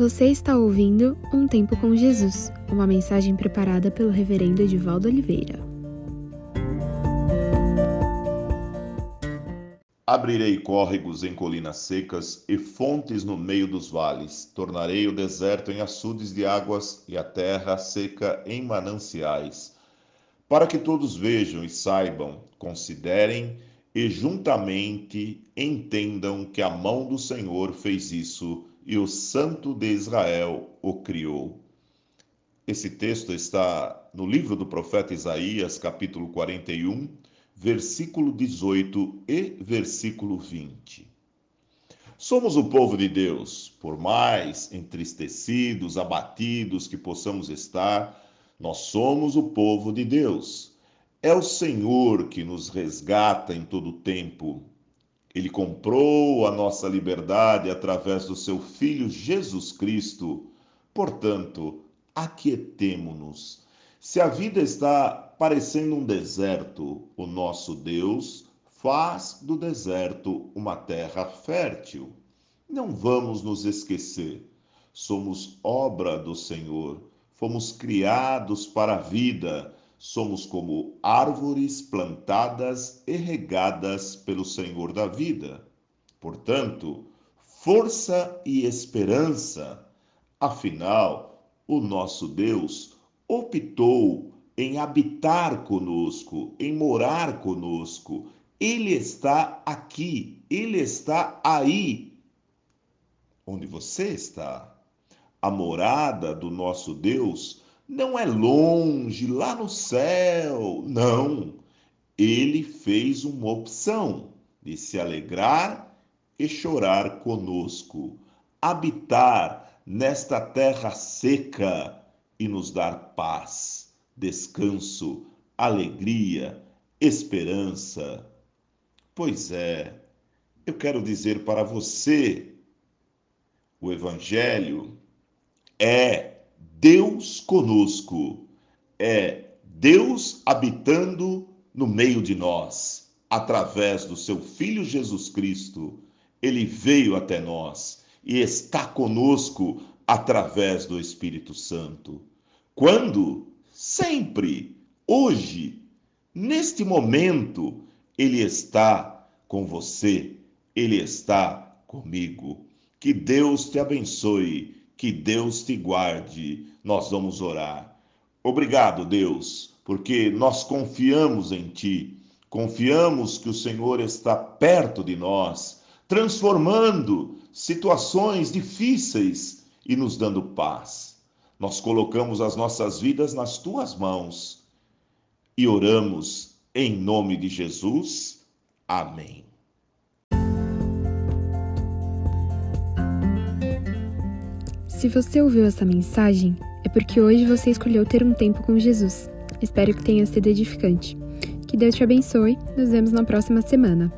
Você está ouvindo Um Tempo com Jesus, uma mensagem preparada pelo Reverendo Edivaldo Oliveira. Abrirei córregos em colinas secas e fontes no meio dos vales. Tornarei o deserto em açudes de águas e a terra seca em mananciais. Para que todos vejam e saibam, considerem e juntamente entendam que a mão do Senhor fez isso e o Santo de Israel o criou. Esse texto está no livro do profeta Isaías, capítulo 41, versículo 18 e versículo 20. Somos o povo de Deus, por mais entristecidos, abatidos que possamos estar, nós somos o povo de Deus. É o Senhor que nos resgata em todo tempo. Ele comprou a nossa liberdade através do seu Filho Jesus Cristo. Portanto, aquietemo-nos. Se a vida está parecendo um deserto, o nosso Deus faz do deserto uma terra fértil. Não vamos nos esquecer. Somos obra do Senhor, fomos criados para a vida somos como árvores plantadas e regadas pelo Senhor da vida. Portanto, força e esperança. Afinal, o nosso Deus optou em habitar conosco, em morar conosco. Ele está aqui, ele está aí, onde você está. A morada do nosso Deus não é longe, lá no céu. Não. Ele fez uma opção de se alegrar e chorar conosco, habitar nesta terra seca e nos dar paz, descanso, alegria, esperança. Pois é, eu quero dizer para você: o Evangelho é Deus conosco, é Deus habitando no meio de nós, através do seu Filho Jesus Cristo. Ele veio até nós e está conosco através do Espírito Santo. Quando? Sempre, hoje, neste momento, Ele está com você, Ele está comigo. Que Deus te abençoe que Deus te guarde. Nós vamos orar. Obrigado, Deus, porque nós confiamos em Ti. Confiamos que o Senhor está perto de nós, transformando situações difíceis e nos dando paz. Nós colocamos as nossas vidas nas tuas mãos e oramos em nome de Jesus. Amém. Se você ouviu essa mensagem, é porque hoje você escolheu ter um tempo com Jesus. Espero que tenha sido edificante. Que Deus te abençoe. Nos vemos na próxima semana.